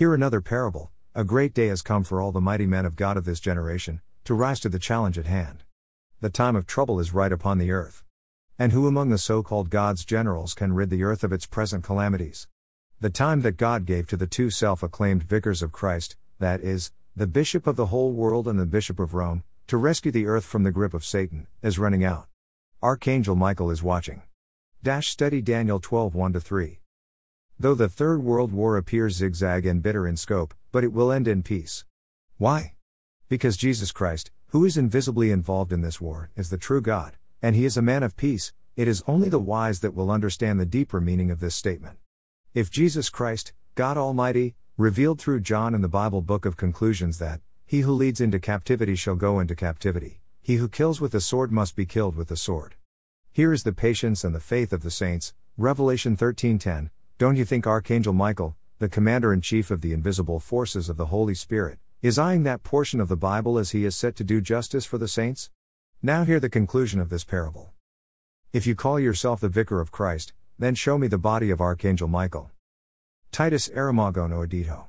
Hear another parable A great day has come for all the mighty men of God of this generation, to rise to the challenge at hand. The time of trouble is right upon the earth. And who among the so called God's generals can rid the earth of its present calamities? The time that God gave to the two self acclaimed vicars of Christ, that is, the Bishop of the whole world and the Bishop of Rome, to rescue the earth from the grip of Satan, is running out. Archangel Michael is watching. Dash study Daniel 12 1 3. Though the Third World War appears zigzag and bitter in scope, but it will end in peace. Why? Because Jesus Christ, who is invisibly involved in this war, is the true God, and he is a man of peace, it is only the wise that will understand the deeper meaning of this statement. If Jesus Christ, God Almighty, revealed through John in the Bible book of conclusions that, he who leads into captivity shall go into captivity, he who kills with the sword must be killed with the sword. Here is the patience and the faith of the saints, Revelation 13:10, don't you think Archangel Michael, the commander in chief of the invisible forces of the Holy Spirit, is eyeing that portion of the Bible as he is set to do justice for the saints? Now hear the conclusion of this parable. If you call yourself the vicar of Christ, then show me the body of Archangel Michael. Titus Aramagono Edito.